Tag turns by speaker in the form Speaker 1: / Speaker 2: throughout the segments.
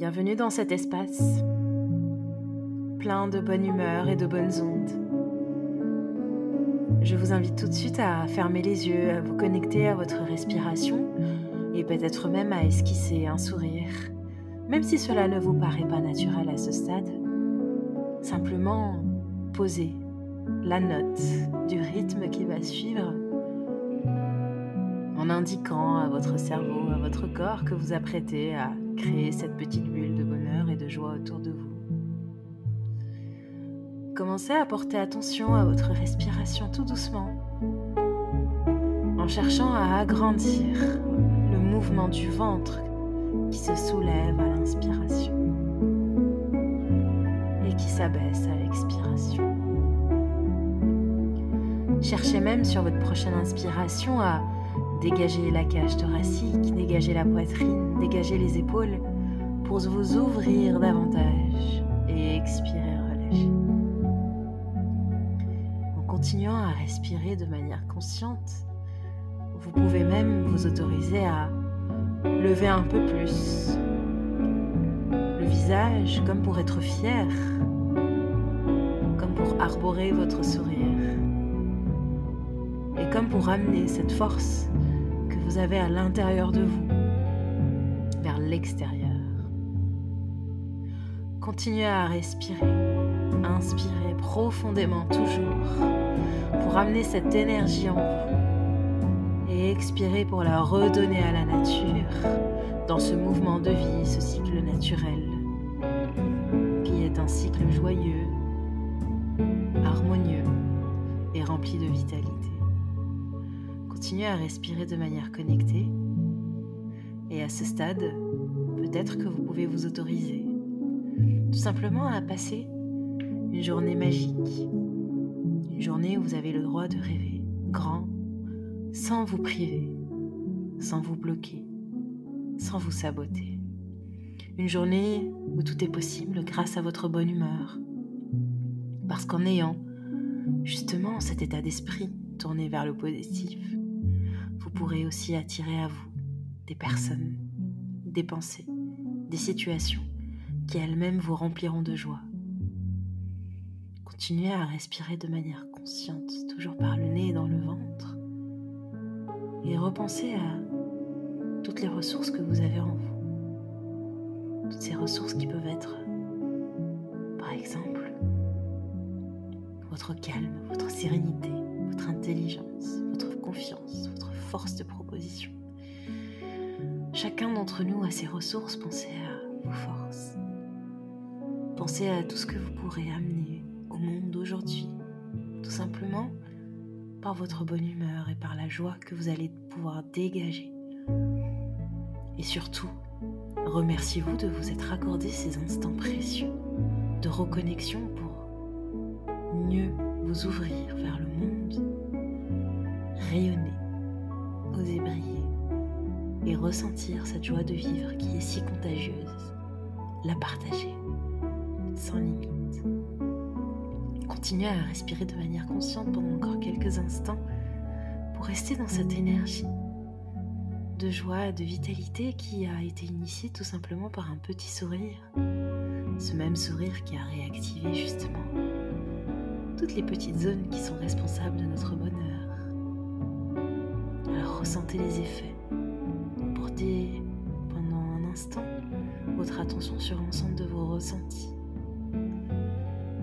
Speaker 1: Bienvenue dans cet espace plein de bonne humeur et de bonnes ondes. Je vous invite tout de suite à fermer les yeux, à vous connecter à votre respiration et peut-être même à esquisser un sourire, même si cela ne vous paraît pas naturel à ce stade. Simplement posez la note du rythme qui va suivre en indiquant à votre cerveau, à votre corps que vous apprêtez à créer cette petite bulle de bonheur et de joie autour de vous. Commencez à porter attention à votre respiration tout doucement, en cherchant à agrandir le mouvement du ventre qui se soulève à l'inspiration et qui s'abaisse à l'expiration. Cherchez même sur votre prochaine inspiration à dégager la cage thoracique, dégager la poitrine, dégager les épaules pour vous ouvrir davantage et expirer relâcher. En continuant à respirer de manière consciente, vous pouvez même vous autoriser à lever un peu plus le visage comme pour être fier, comme pour arborer votre sourire et comme pour amener cette force vous avez à l'intérieur de vous vers l'extérieur. Continuez à respirer, inspirez profondément toujours pour amener cette énergie en vous et expirez pour la redonner à la nature dans ce mouvement de vie, ce cycle naturel qui est un cycle joyeux, harmonieux et rempli de vitalité. Continuez à respirer de manière connectée. Et à ce stade, peut-être que vous pouvez vous autoriser tout simplement à passer une journée magique. Une journée où vous avez le droit de rêver grand, sans vous priver, sans vous bloquer, sans vous saboter. Une journée où tout est possible grâce à votre bonne humeur. Parce qu'en ayant justement cet état d'esprit tourné vers le positif, pourrez aussi attirer à vous des personnes, des pensées, des situations qui elles-mêmes vous rempliront de joie. Continuez à respirer de manière consciente, toujours par le nez et dans le ventre, et repensez à toutes les ressources que vous avez en vous. Toutes ces ressources qui peuvent être, par exemple, votre calme, votre sérénité, votre intelligence, votre confiance, votre force de proposition. Chacun d'entre nous a ses ressources, pensez à vos forces. Pensez à tout ce que vous pourrez amener au monde d'aujourd'hui, tout simplement par votre bonne humeur et par la joie que vous allez pouvoir dégager. Et surtout, remerciez-vous de vous être accordé ces instants précieux de reconnexion mieux vous ouvrir vers le monde, rayonner oser briller et ressentir cette joie de vivre qui est si contagieuse, la partager sans limite. Continuez à respirer de manière consciente pendant encore quelques instants pour rester dans cette énergie de joie, de vitalité qui a été initiée tout simplement par un petit sourire. Ce même sourire qui a réactivé justement toutes les petites zones qui sont responsables de notre bonheur ressentez les effets. Portez pendant un instant votre attention sur l'ensemble de vos ressentis.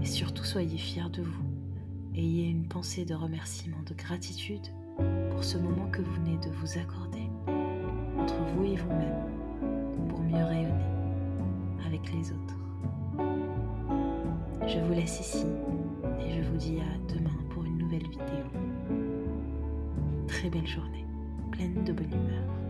Speaker 1: Et surtout soyez fiers de vous. Ayez une pensée de remerciement, de gratitude pour ce moment que vous venez de vous accorder entre vous et vous-même pour mieux rayonner avec les autres. Je vous laisse ici je vous dis à demain pour une nouvelle vidéo. Très belle journée pleine de bonne humeur.